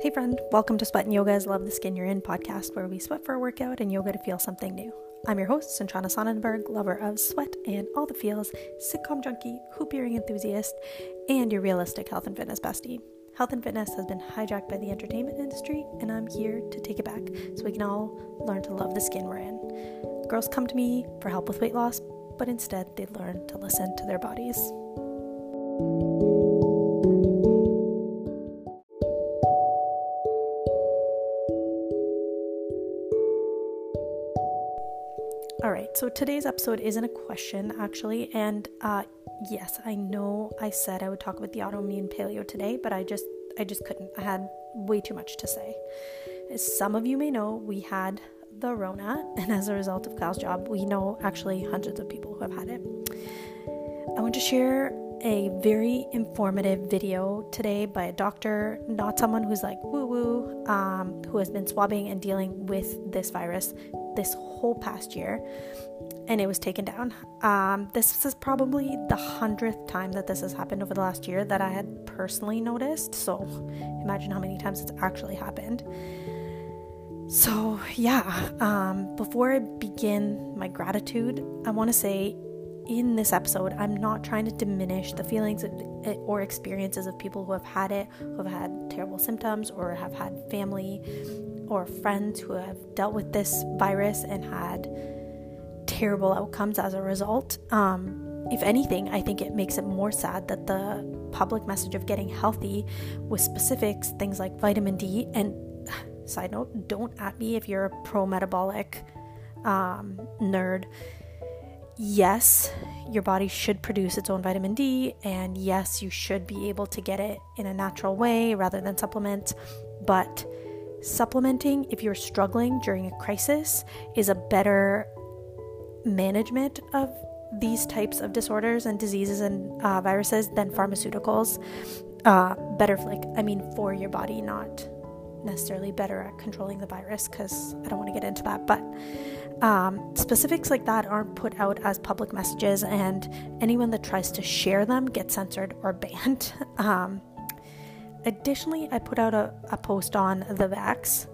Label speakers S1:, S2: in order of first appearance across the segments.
S1: Hey, friend, welcome to Sweat and Yoga's Love the Skin You're In podcast, where we sweat for a workout and yoga to feel something new. I'm your host, Sanchana Sonnenberg, lover of sweat and all the feels, sitcom junkie, hoop earring enthusiast, and your realistic health and fitness bestie. Health and fitness has been hijacked by the entertainment industry, and I'm here to take it back so we can all learn to love the skin we're in. Girls come to me for help with weight loss, but instead they learn to listen to their bodies. So today's episode isn't a question actually, and uh, yes, I know I said I would talk about the autoimmune paleo today, but I just I just couldn't. I had way too much to say. As some of you may know, we had the Rona, and as a result of Kyle's job, we know actually hundreds of people who have had it. I want to share a very informative video today by a doctor, not someone who's like woo woo, um, who has been swabbing and dealing with this virus this whole past year, and it was taken down. Um, this is probably the hundredth time that this has happened over the last year that I had personally noticed. So imagine how many times it's actually happened. So, yeah, um, before I begin my gratitude, I want to say in this episode, I'm not trying to diminish the feelings or experiences of people who have had it, who have had terrible symptoms, or have had family or friends who have dealt with this virus and had terrible outcomes as a result. Um, if anything, I think it makes it more sad that the public message of getting healthy with specifics, things like vitamin D, and side note, don't at me if you're a pro metabolic um, nerd yes, your body should produce its own vitamin D, and yes, you should be able to get it in a natural way rather than supplement. But supplementing, if you're struggling during a crisis, is a better management of these types of disorders and diseases and uh, viruses than pharmaceuticals. Uh, better, like, I mean, for your body, not necessarily better at controlling the virus because I don't want to get into that. But um, specifics like that aren't put out as public messages, and anyone that tries to share them gets censored or banned. Um, additionally, I put out a, a post on the Vax.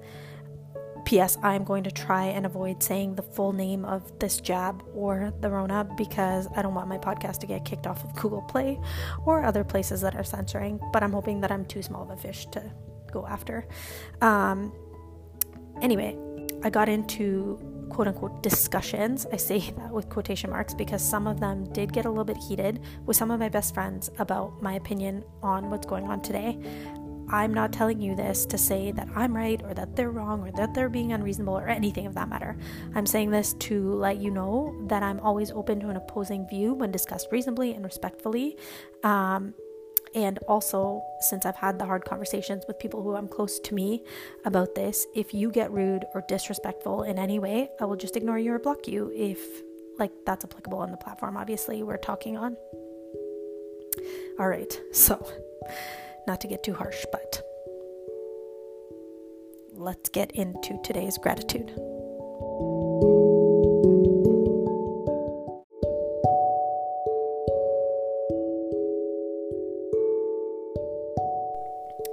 S1: P.S. I'm going to try and avoid saying the full name of this jab or the Rona because I don't want my podcast to get kicked off of Google Play or other places that are censoring, but I'm hoping that I'm too small of a fish to go after. Um, anyway, I got into quote unquote discussions. I say that with quotation marks because some of them did get a little bit heated with some of my best friends about my opinion on what's going on today. I'm not telling you this to say that I'm right or that they're wrong or that they're being unreasonable or anything of that matter. I'm saying this to let you know that I'm always open to an opposing view when discussed reasonably and respectfully. Um, and also, since I've had the hard conversations with people who I'm close to me about this, if you get rude or disrespectful in any way, I will just ignore you or block you if like that's applicable on the platform obviously we're talking on. All right. So, not to get too harsh, but let's get into today's gratitude.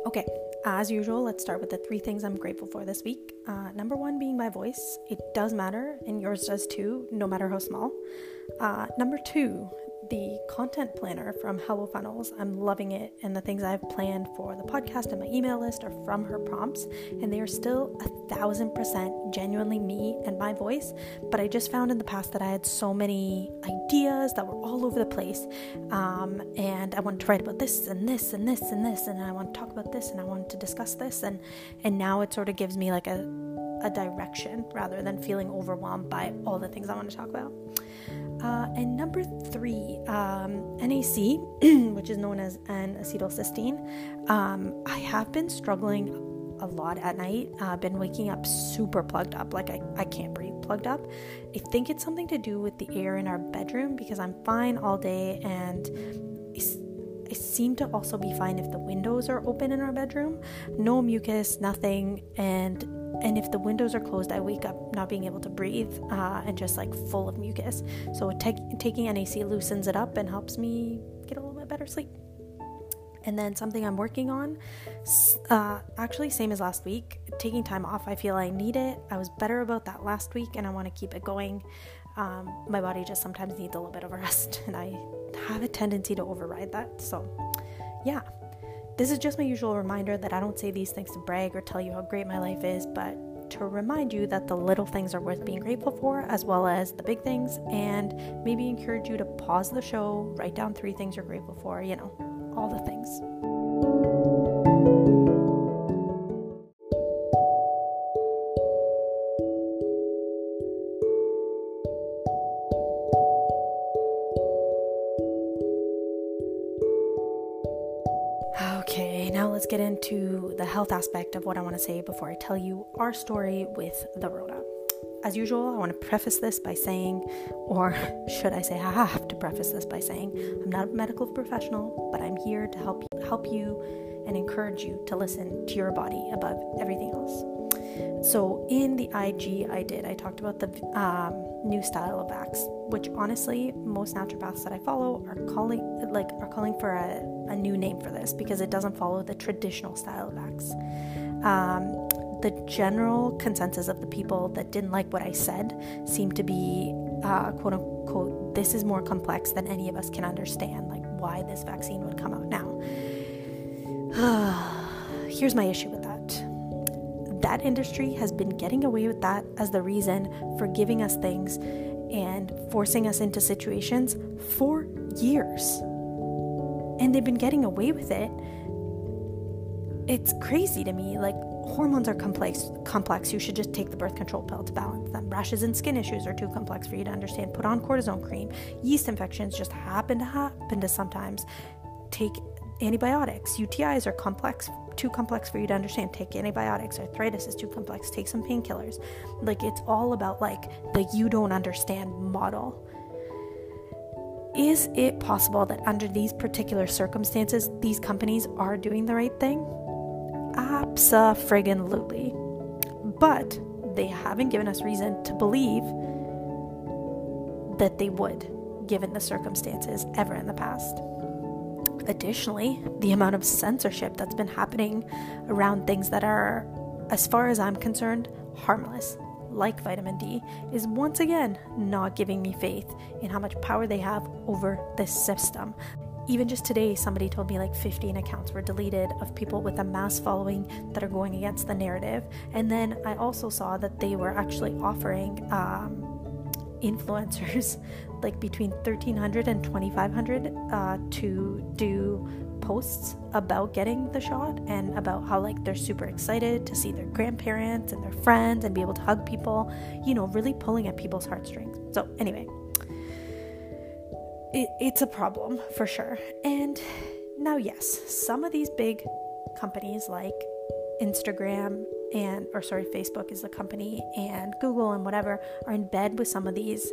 S1: Okay, as usual, let's start with the three things I'm grateful for this week. Uh, number one being my voice. It does matter, and yours does too, no matter how small. Uh, number two, the content planner from Hello Funnels. I'm loving it, and the things I've planned for the podcast and my email list are from her prompts, and they are still a thousand percent genuinely me and my voice. But I just found in the past that I had so many ideas that were all over the place, um, and I wanted to write about this and this and this and this, and I want to talk about this, and I wanted to discuss this, and and now it sort of gives me like a a direction rather than feeling overwhelmed by all the things I want to talk about. Uh, and number three, um, NAC, which is known as N acetylcysteine. Um, I have been struggling a lot at night. I've uh, been waking up super plugged up, like I, I can't breathe plugged up. I think it's something to do with the air in our bedroom because I'm fine all day and I seem to also be fine if the windows are open in our bedroom. No mucus, nothing, and and if the windows are closed, I wake up not being able to breathe uh, and just like full of mucus. So te- taking NAC loosens it up and helps me get a little bit better sleep. And then something I'm working on, uh, actually, same as last week, taking time off. I feel I need it. I was better about that last week and I want to keep it going. Um, my body just sometimes needs a little bit of rest, and I have a tendency to override that. So, yeah, this is just my usual reminder that I don't say these things to brag or tell you how great my life is, but to remind you that the little things are worth being grateful for, as well as the big things, and maybe encourage you to pause the show, write down three things you're grateful for, you know, all the things. Health aspect of what I want to say before I tell you our story with the Rona. As usual, I want to preface this by saying, or should I say, I have to preface this by saying, I'm not a medical professional, but I'm here to help you, help you and encourage you to listen to your body above everything else. So in the IG I did, I talked about the um, new style of vax, which honestly, most naturopaths that I follow are calling like are calling for a, a new name for this because it doesn't follow the traditional style of vax. Um, the general consensus of the people that didn't like what I said seemed to be uh, quote unquote, this is more complex than any of us can understand, like why this vaccine would come out now. Here's my issue with that. That industry has been getting away with that as the reason for giving us things and forcing us into situations for years. And they've been getting away with it. It's crazy to me. Like, hormones are complex complex. You should just take the birth control pill to balance them. Rashes and skin issues are too complex for you to understand. Put on cortisone cream. Yeast infections just happen to happen to sometimes. Take antibiotics. Utis are complex too complex for you to understand. Take antibiotics. Arthritis is too complex. Take some painkillers. Like it's all about like the you don't understand model is it possible that under these particular circumstances these companies are doing the right thing Abso-friggin-lutely. But they haven't given us reason to believe that they would, given the circumstances ever in the past. Additionally, the amount of censorship that's been happening around things that are, as far as I'm concerned, harmless, like vitamin D, is once again not giving me faith in how much power they have over this system even just today, somebody told me like 15 accounts were deleted of people with a mass following that are going against the narrative. And then I also saw that they were actually offering um, influencers like between 1300 and 2500 uh, to do posts about getting the shot and about how like they're super excited to see their grandparents and their friends and be able to hug people you know really pulling at people's heartstrings so anyway it, it's a problem for sure. And now, yes, some of these big companies like Instagram and, or sorry, Facebook is the company, and Google and whatever are in bed with some of these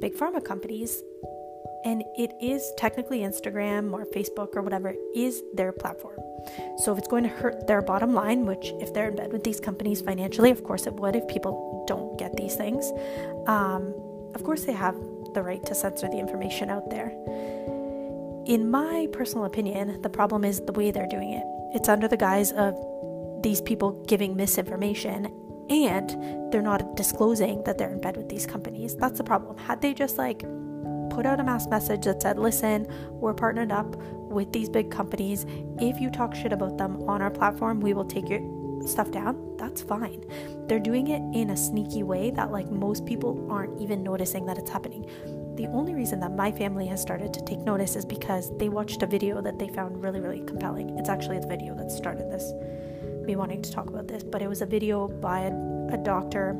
S1: big pharma companies. And it is technically Instagram or Facebook or whatever is their platform. So if it's going to hurt their bottom line, which if they're in bed with these companies financially, of course it would if people don't get these things. Um, of course they have the right to censor the information out there. In my personal opinion, the problem is the way they're doing it. It's under the guise of these people giving misinformation and they're not disclosing that they're in bed with these companies. That's the problem. Had they just like put out a mass message that said, listen, we're partnered up with these big companies. If you talk shit about them on our platform, we will take your stuff down, that's fine. They're doing it in a sneaky way that like most people aren't even noticing that it's happening. The only reason that my family has started to take notice is because they watched a video that they found really, really compelling. It's actually the video that started this, me wanting to talk about this, but it was a video by a, a doctor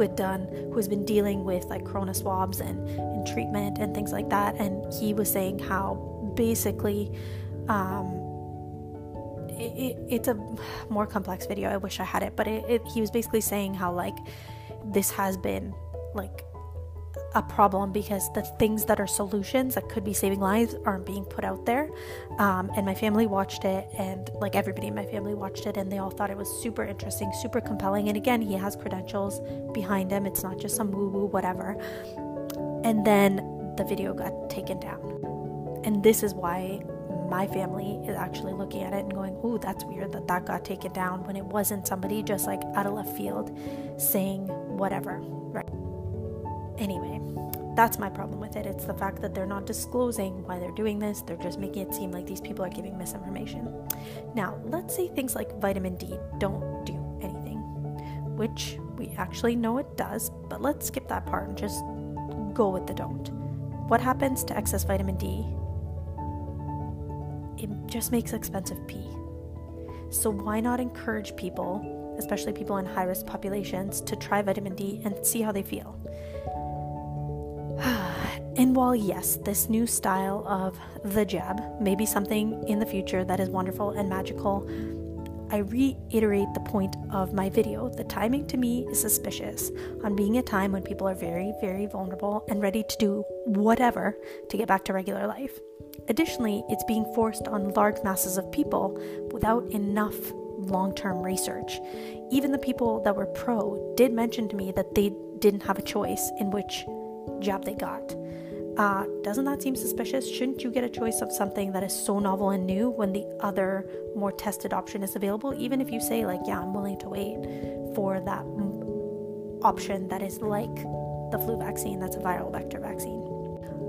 S1: had done, who has been dealing with like corona swabs and, and treatment and things like that. And he was saying how basically, um, it, it's a more complex video. I wish I had it, but it, it, he was basically saying how like this has been like a problem because the things that are solutions that could be saving lives aren't being put out there. Um, and my family watched it, and like everybody in my family watched it, and they all thought it was super interesting, super compelling. And again, he has credentials behind him, it's not just some woo woo, whatever. And then the video got taken down. And this is why my family is actually looking at it and going, "Ooh, that's weird that that got taken down," when it wasn't somebody just like out of left field saying whatever? Anyway, that's my problem with it. It's the fact that they're not disclosing why they're doing this. They're just making it seem like these people are giving misinformation. Now, let's say things like vitamin D don't do anything, which we actually know it does, but let's skip that part and just go with the don't. What happens to excess vitamin D? It just makes expensive pee. So, why not encourage people, especially people in high risk populations, to try vitamin D and see how they feel? And while, yes, this new style of the jab may be something in the future that is wonderful and magical, I reiterate the point of my video. The timing to me is suspicious on being a time when people are very, very vulnerable and ready to do whatever to get back to regular life. Additionally, it's being forced on large masses of people without enough long term research. Even the people that were pro did mention to me that they didn't have a choice in which jab they got. Uh, doesn't that seem suspicious? Shouldn't you get a choice of something that is so novel and new when the other more tested option is available? Even if you say, like, yeah, I'm willing to wait for that option that is like the flu vaccine, that's a viral vector vaccine.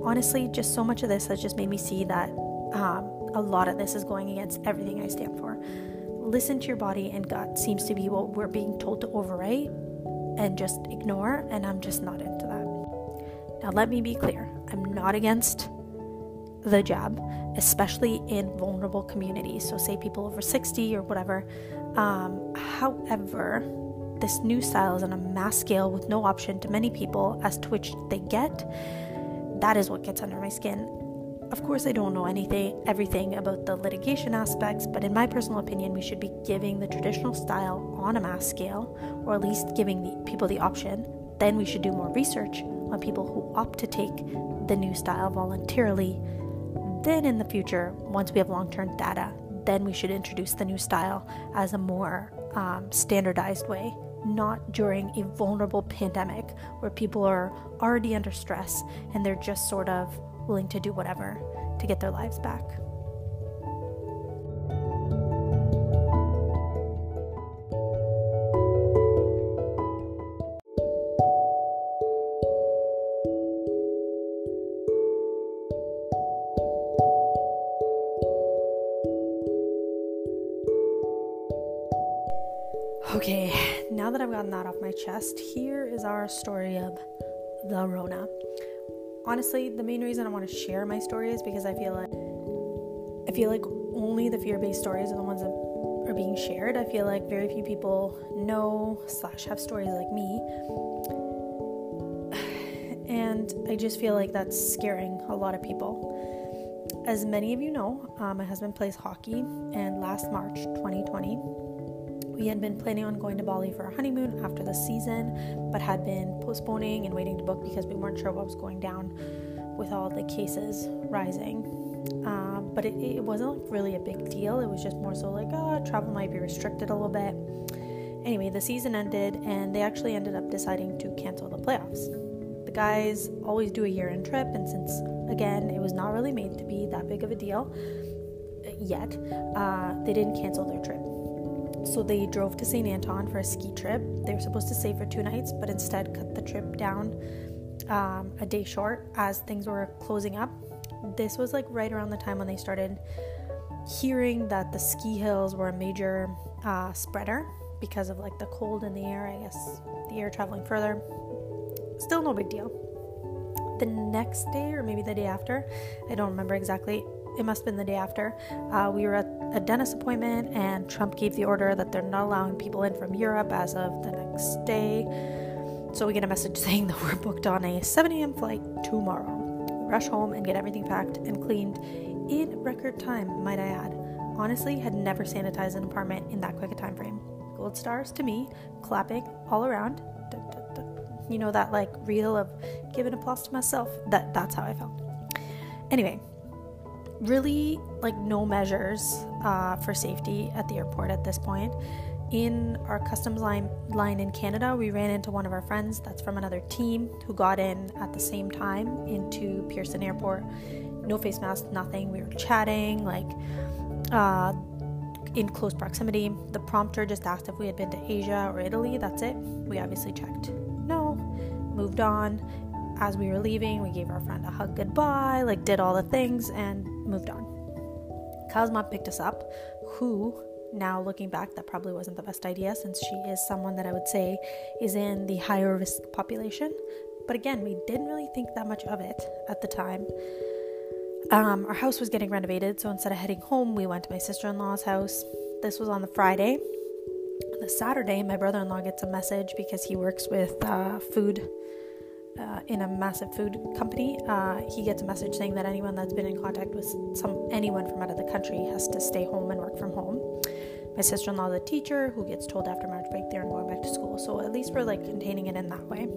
S1: Honestly, just so much of this has just made me see that um, a lot of this is going against everything I stand for. Listen to your body and gut seems to be what we're being told to overwrite and just ignore, and I'm just not into that. Now, let me be clear I'm not against the jab, especially in vulnerable communities. So, say people over 60 or whatever. Um, however, this new style is on a mass scale with no option to many people as to which they get. That is what gets under my skin. Of course, I don't know anything, everything about the litigation aspects, but in my personal opinion, we should be giving the traditional style on a mass scale, or at least giving the people the option. Then we should do more research on people who opt to take the new style voluntarily. Then, in the future, once we have long term data, then we should introduce the new style as a more um, standardized way, not during a vulnerable pandemic where people are already under stress and they're just sort of willing to do whatever to get their lives back. Okay, now that I've gotten that off my chest, here is our story of the Rona. Honestly, the main reason I want to share my story is because I feel like I feel like only the fear-based stories are the ones that are being shared. I feel like very few people know slash have stories like me, and I just feel like that's scaring a lot of people. As many of you know, uh, my husband plays hockey, and last March 2020 we had been planning on going to Bali for a honeymoon after the season, but had been postponing and waiting to book because we weren't sure what was going down with all the cases rising. Um, but it, it, wasn't really a big deal. It was just more so like, oh, travel might be restricted a little bit. Anyway, the season ended, and they actually ended up deciding to cancel the playoffs. The guys always do a year end trip, and since, again, it was not really made to be that big of a deal yet, uh, they didn't cancel their trip. So they drove to St. Anton for a ski trip. They were supposed to stay for two nights, but instead cut the trip down um, a day short as things were closing up. This was like right around the time when they started hearing that the ski hills were a major uh, spreader because of like the cold in the air, I guess, the air traveling further. Still no big deal. The next day, or maybe the day after, I don't remember exactly, it must have been the day after, uh, we were at a dentist appointment, and Trump gave the order that they're not allowing people in from Europe as of the next day. So we get a message saying that we're booked on a 7 a.m. flight tomorrow. We rush home and get everything packed and cleaned in record time, might I add. Honestly, had never sanitized an apartment in that quick a time frame. Gold stars to me, clapping all around. You know that like reel of giving applause to myself. That that's how I felt. Anyway, really like no measures uh, for safety at the airport at this point. In our customs line line in Canada, we ran into one of our friends that's from another team who got in at the same time into Pearson Airport. no face mask, nothing. We were chatting, like, uh, in close proximity. The prompter just asked if we had been to Asia or Italy. That's it. We obviously checked no, moved on. As we were leaving, we gave our friend a hug goodbye, like, did all the things, and moved on. Kyle's mom picked us up, who now looking back that probably wasn't the best idea since she is someone that i would say is in the higher risk population. But again we didn't really think that much of it at the time. Um, our house was getting renovated so instead of heading home we went to my sister-in-law's house. This was on the friday. On the saturday my brother-in-law gets a message because he works with uh, food uh, in a massive food company, uh, he gets a message saying that anyone that's been in contact with some anyone from out of the country has to stay home and work from home. My sister-in-law is a teacher who gets told after March break they're going back to school, so at least we're like containing it in that way.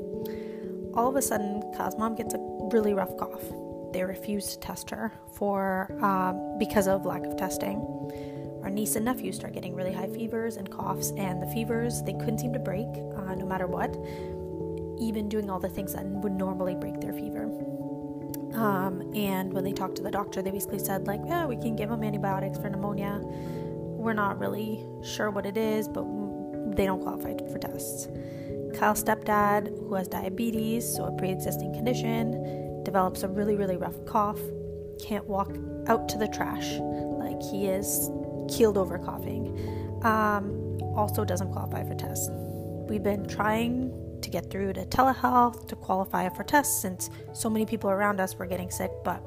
S1: All of a sudden, Kyle's mom gets a really rough cough. They refuse to test her for um, because of lack of testing. Our niece and nephew start getting really high fevers and coughs, and the fevers they couldn't seem to break uh, no matter what even doing all the things that would normally break their fever. Um, and when they talked to the doctor, they basically said, like, yeah, we can give them antibiotics for pneumonia. We're not really sure what it is, but they don't qualify for tests. Kyle's stepdad, who has diabetes, so a pre existing condition, develops a really, really rough cough, can't walk out to the trash. Like he is keeled over coughing. Um, also doesn't qualify for tests. We've been trying to get through to telehealth to qualify for tests since so many people around us were getting sick, but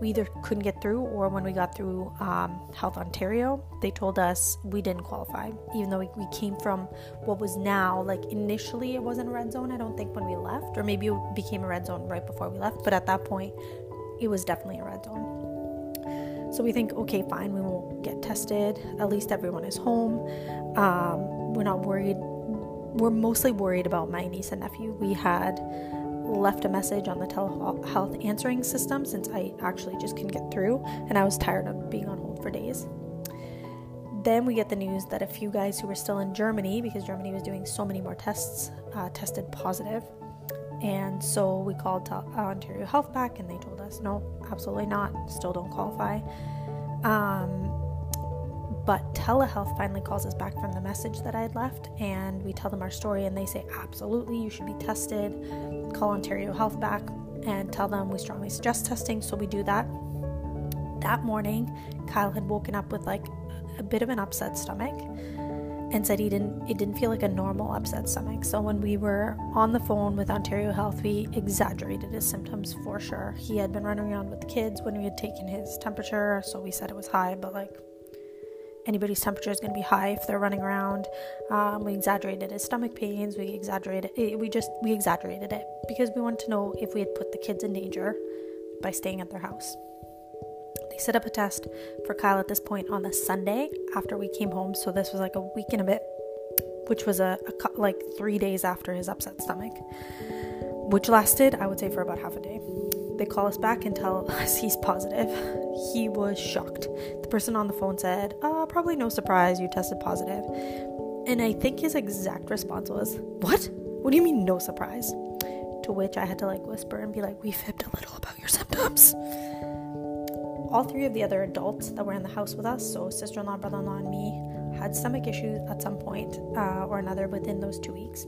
S1: we either couldn't get through or when we got through um, Health Ontario, they told us we didn't qualify, even though we, we came from what was now like initially it wasn't a red zone, I don't think, when we left, or maybe it became a red zone right before we left, but at that point, it was definitely a red zone. So we think, okay, fine, we won't get tested. At least everyone is home. Um, we're not worried we're mostly worried about my niece and nephew. We had left a message on the telehealth answering system since I actually just couldn't get through and I was tired of being on hold for days. Then we get the news that a few guys who were still in Germany, because Germany was doing so many more tests, uh, tested positive. And so we called to Ontario Health back and they told us, no, absolutely not, still don't qualify. Um, but telehealth finally calls us back from the message that I had left, and we tell them our story, and they say, Absolutely, you should be tested. Call Ontario Health back and tell them we strongly suggest testing. So we do that. That morning, Kyle had woken up with like a bit of an upset stomach and said he didn't it didn't feel like a normal upset stomach. So when we were on the phone with Ontario Health, we exaggerated his symptoms for sure. He had been running around with the kids when we had taken his temperature, so we said it was high, but like anybody's temperature is going to be high if they're running around. Um, we exaggerated his stomach pains. We exaggerated. It, we just we exaggerated it because we wanted to know if we had put the kids in danger by staying at their house. They set up a test for Kyle at this point on the Sunday after we came home. So this was like a week and a bit, which was a, a like three days after his upset stomach, which lasted I would say for about half a day. They call us back and tell us he's positive. He was shocked. The person on the phone said, uh, probably no surprise, you tested positive. And I think his exact response was, What? What do you mean, no surprise? To which I had to like whisper and be like, We fibbed a little about your symptoms. All three of the other adults that were in the house with us, so sister in law, brother in law, and me, had stomach issues at some point uh, or another within those two weeks.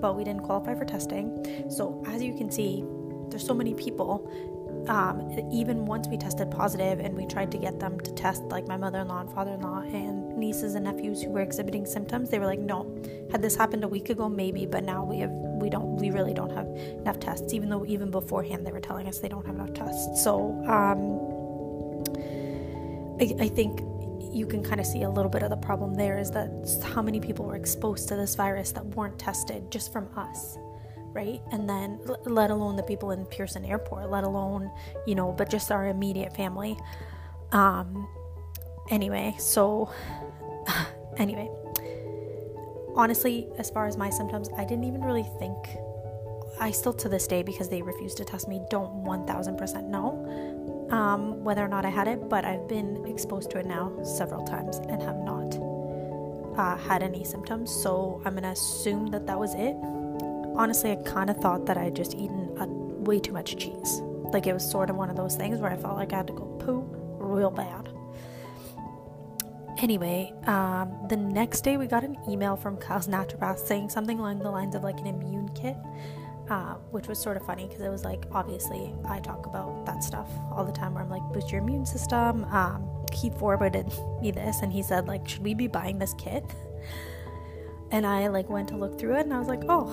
S1: But we didn't qualify for testing. So, as you can see, there's so many people um, even once we tested positive and we tried to get them to test like my mother-in-law and father-in-law and nieces and nephews who were exhibiting symptoms they were like no had this happened a week ago maybe but now we have we don't we really don't have enough tests even though even beforehand they were telling us they don't have enough tests. So um, I, I think you can kind of see a little bit of the problem there is that how many people were exposed to this virus that weren't tested just from us right? And then, let alone the people in Pearson Airport, let alone, you know, but just our immediate family. Um, anyway, so, anyway, honestly, as far as my symptoms, I didn't even really think. I still, to this day, because they refused to test me, don't 1000% know um, whether or not I had it, but I've been exposed to it now several times and have not uh, had any symptoms. So I'm going to assume that that was it honestly, I kind of thought that I would just eaten a, way too much cheese. Like it was sort of one of those things where I felt like I had to go poo real bad. Anyway, um, the next day we got an email from Kyle's naturopath saying something along the lines of like an immune kit, uh, which was sort of funny because it was like obviously I talk about that stuff all the time where I'm like boost your immune system. Um, he forwarded me this and he said like should we be buying this kit? And I like went to look through it and I was like oh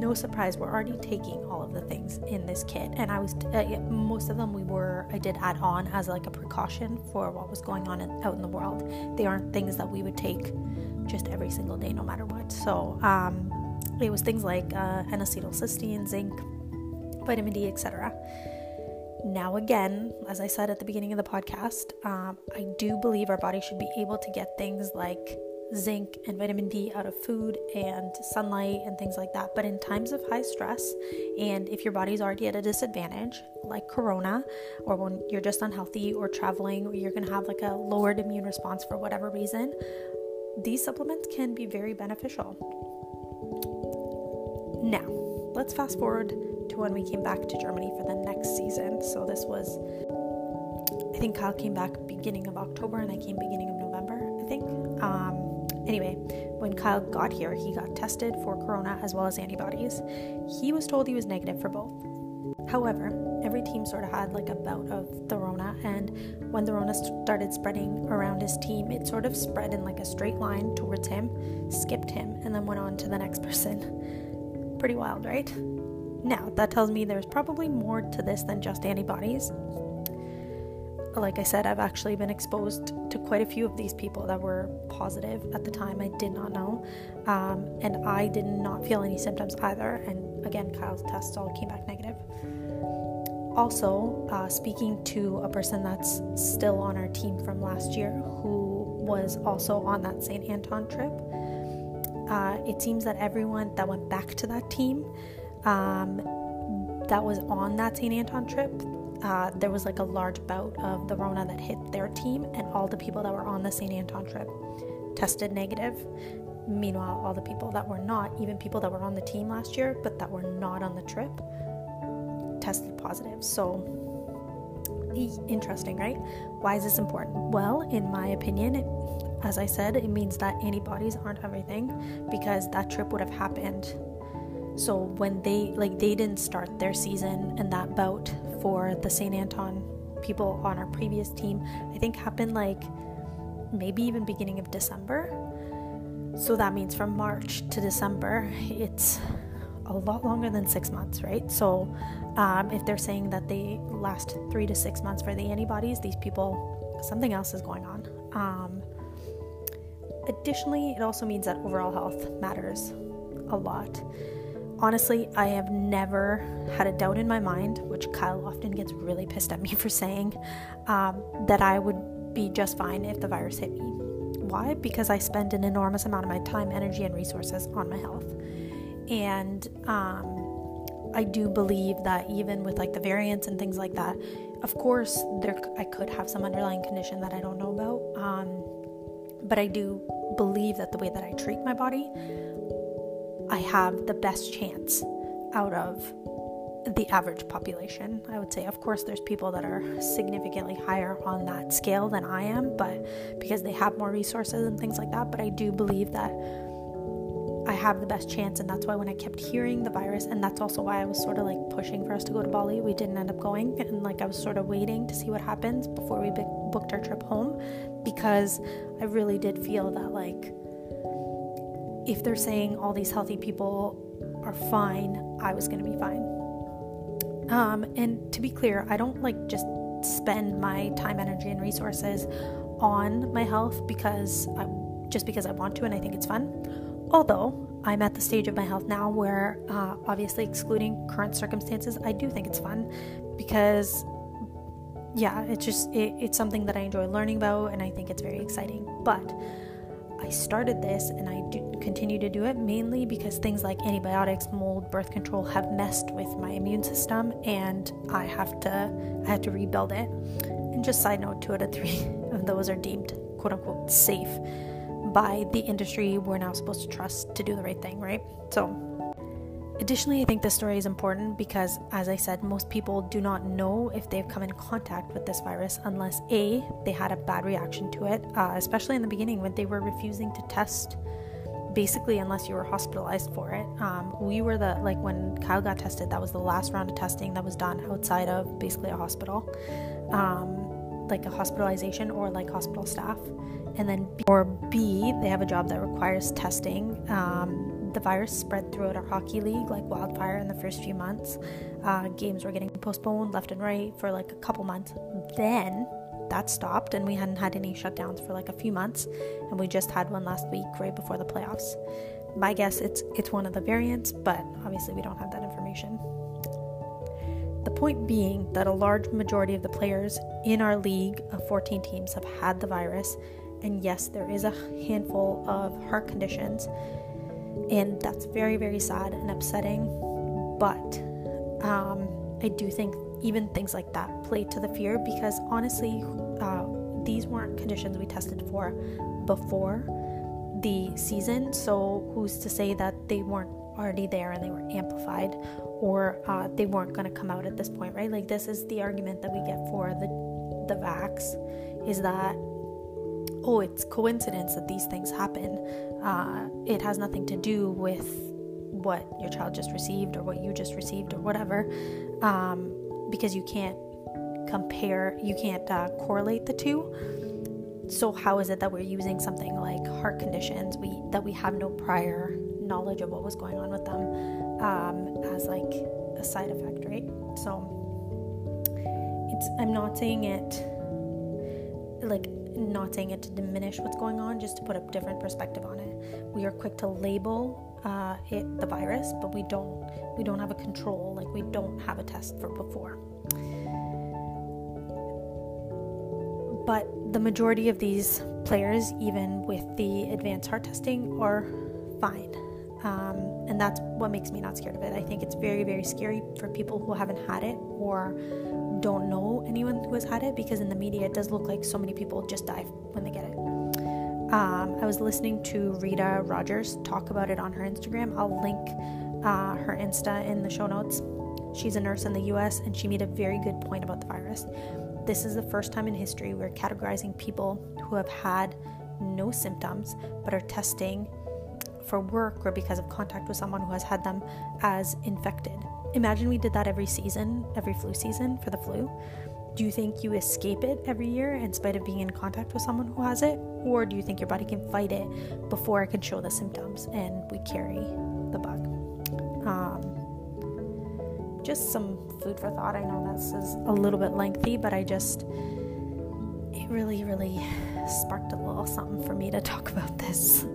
S1: no surprise, we're already taking all of the things in this kit. And I was, uh, most of them we were, I did add on as like a precaution for what was going on in, out in the world. They aren't things that we would take just every single day, no matter what. So um, it was things like uh, N-acetylcysteine, zinc, vitamin D, etc. Now, again, as I said at the beginning of the podcast, um, I do believe our body should be able to get things like zinc and vitamin D out of food and sunlight and things like that. But in times of high stress, and if your body's already at a disadvantage, like corona, or when you're just unhealthy or traveling, or you're gonna have like a lowered immune response for whatever reason, these supplements can be very beneficial. Now, let's fast forward to when we came back to Germany for the next season. So this was, I think Kyle came back beginning of October and I came beginning of November, I think. Um, Anyway, when Kyle got here, he got tested for corona as well as antibodies. He was told he was negative for both. However, every team sort of had like a bout of the Rona, and when the Rona started spreading around his team, it sort of spread in like a straight line towards him, skipped him, and then went on to the next person. Pretty wild, right? Now, that tells me there's probably more to this than just antibodies like I said, I've actually been exposed to quite a few of these people that were positive at the time. I did not know. Um, and I did not feel any symptoms either. And again, Kyle's tests all came back negative. Also, uh, speaking to a person that's still on our team from last year who was also on that St. Anton trip, uh, it seems that everyone that went back to that team um, that was on that St. Anton trip, uh, there was like a large bout of the Rona that hit their team, and all the people that were on the St. Anton trip tested negative. Meanwhile, all the people that were not, even people that were on the team last year, but that were not on the trip, tested positive. So, interesting, right? Why is this important? Well, in my opinion, it, as I said, it means that antibodies aren't everything because that trip would have happened so when they like they didn't start their season and that bout for the St. Anton people on our previous team, I think happened like maybe even beginning of December. So that means from March to December, it's a lot longer than six months, right? So um, if they're saying that they last three to six months for the antibodies, these people, something else is going on. Um, additionally, it also means that overall health matters a lot. Honestly, I have never had a doubt in my mind, which Kyle often gets really pissed at me for saying, um, that I would be just fine if the virus hit me. Why? Because I spend an enormous amount of my time, energy, and resources on my health. And um, I do believe that even with like the variants and things like that, of course, there I could have some underlying condition that I don't know about. Um, but I do believe that the way that I treat my body I have the best chance out of the average population. I would say, of course, there's people that are significantly higher on that scale than I am, but because they have more resources and things like that. But I do believe that I have the best chance, and that's why when I kept hearing the virus, and that's also why I was sort of like pushing for us to go to Bali, we didn't end up going, and like I was sort of waiting to see what happens before we booked our trip home because I really did feel that like if they're saying all these healthy people are fine, I was going to be fine. Um, and to be clear, I don't like just spend my time, energy, and resources on my health because I just because I want to and I think it's fun. Although I'm at the stage of my health now where, uh, obviously, excluding current circumstances, I do think it's fun because, yeah, it's just it, it's something that I enjoy learning about and I think it's very exciting. But I started this and I do continue to do it mainly because things like antibiotics, mold, birth control have messed with my immune system and I have to I have to rebuild it. And just side note, two out of three of those are deemed quote unquote safe by the industry we're now supposed to trust to do the right thing, right? So Additionally, I think this story is important because, as I said, most people do not know if they've come in contact with this virus unless A, they had a bad reaction to it, uh, especially in the beginning when they were refusing to test basically unless you were hospitalized for it. Um, we were the, like when Kyle got tested, that was the last round of testing that was done outside of basically a hospital, um, like a hospitalization or like hospital staff. And then, or B, they have a job that requires testing. Um, the virus spread throughout our hockey league like wildfire in the first few months. Uh, games were getting postponed left and right for like a couple months. Then that stopped and we hadn't had any shutdowns for like a few months and we just had one last week right before the playoffs my guess it's it's one of the variants but obviously we don't have that information the point being that a large majority of the players in our league of 14 teams have had the virus and yes there is a handful of heart conditions and that's very very sad and upsetting but um, i do think even things like that play to the fear because honestly, uh, these weren't conditions we tested for before the season. So who's to say that they weren't already there and they were amplified or uh, they weren't going to come out at this point, right? Like this is the argument that we get for the the vax is that oh, it's coincidence that these things happen. Uh, it has nothing to do with what your child just received or what you just received or whatever. Um, because you can't compare, you can't uh, correlate the two. So how is it that we're using something like heart conditions we that we have no prior knowledge of what was going on with them um, as like a side effect, right? So it's I'm not saying it like not saying it to diminish what's going on, just to put a different perspective on it. We are quick to label uh, it the virus, but we don't we don't have a control, like we don't have a test for before. But the majority of these players, even with the advanced heart testing, are fine. Um, and that's what makes me not scared of it. I think it's very, very scary for people who haven't had it or don't know anyone who has had it because in the media it does look like so many people just die when they get it. Um, I was listening to Rita Rogers talk about it on her Instagram. I'll link uh, her Insta in the show notes. She's a nurse in the US and she made a very good point about the virus. This is the first time in history we're categorizing people who have had no symptoms but are testing for work or because of contact with someone who has had them as infected. Imagine we did that every season, every flu season for the flu. Do you think you escape it every year in spite of being in contact with someone who has it? Or do you think your body can fight it before it can show the symptoms and we carry the bug? Um, just some food for thought. I know this is a little bit lengthy, but I just, it really, really sparked a little something for me to talk about this.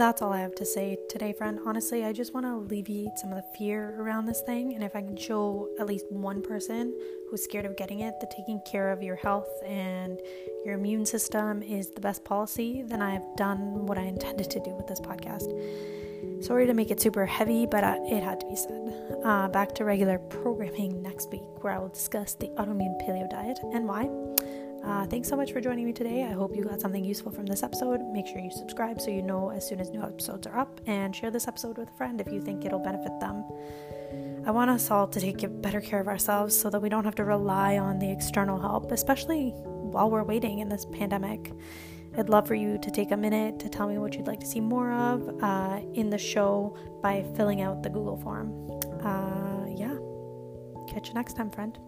S1: That's all I have to say today, friend. Honestly, I just want to alleviate some of the fear around this thing. And if I can show at least one person who's scared of getting it that taking care of your health and your immune system is the best policy, then I have done what I intended to do with this podcast. Sorry to make it super heavy, but uh, it had to be said. Uh, back to regular programming next week, where I will discuss the autoimmune paleo diet and why. Uh, thanks so much for joining me today. I hope you got something useful from this episode. Make sure you subscribe so you know as soon as new episodes are up, and share this episode with a friend if you think it'll benefit them. I want us all to take better care of ourselves so that we don't have to rely on the external help, especially while we're waiting in this pandemic. I'd love for you to take a minute to tell me what you'd like to see more of uh, in the show by filling out the Google form. Uh, yeah. Catch you next time, friend.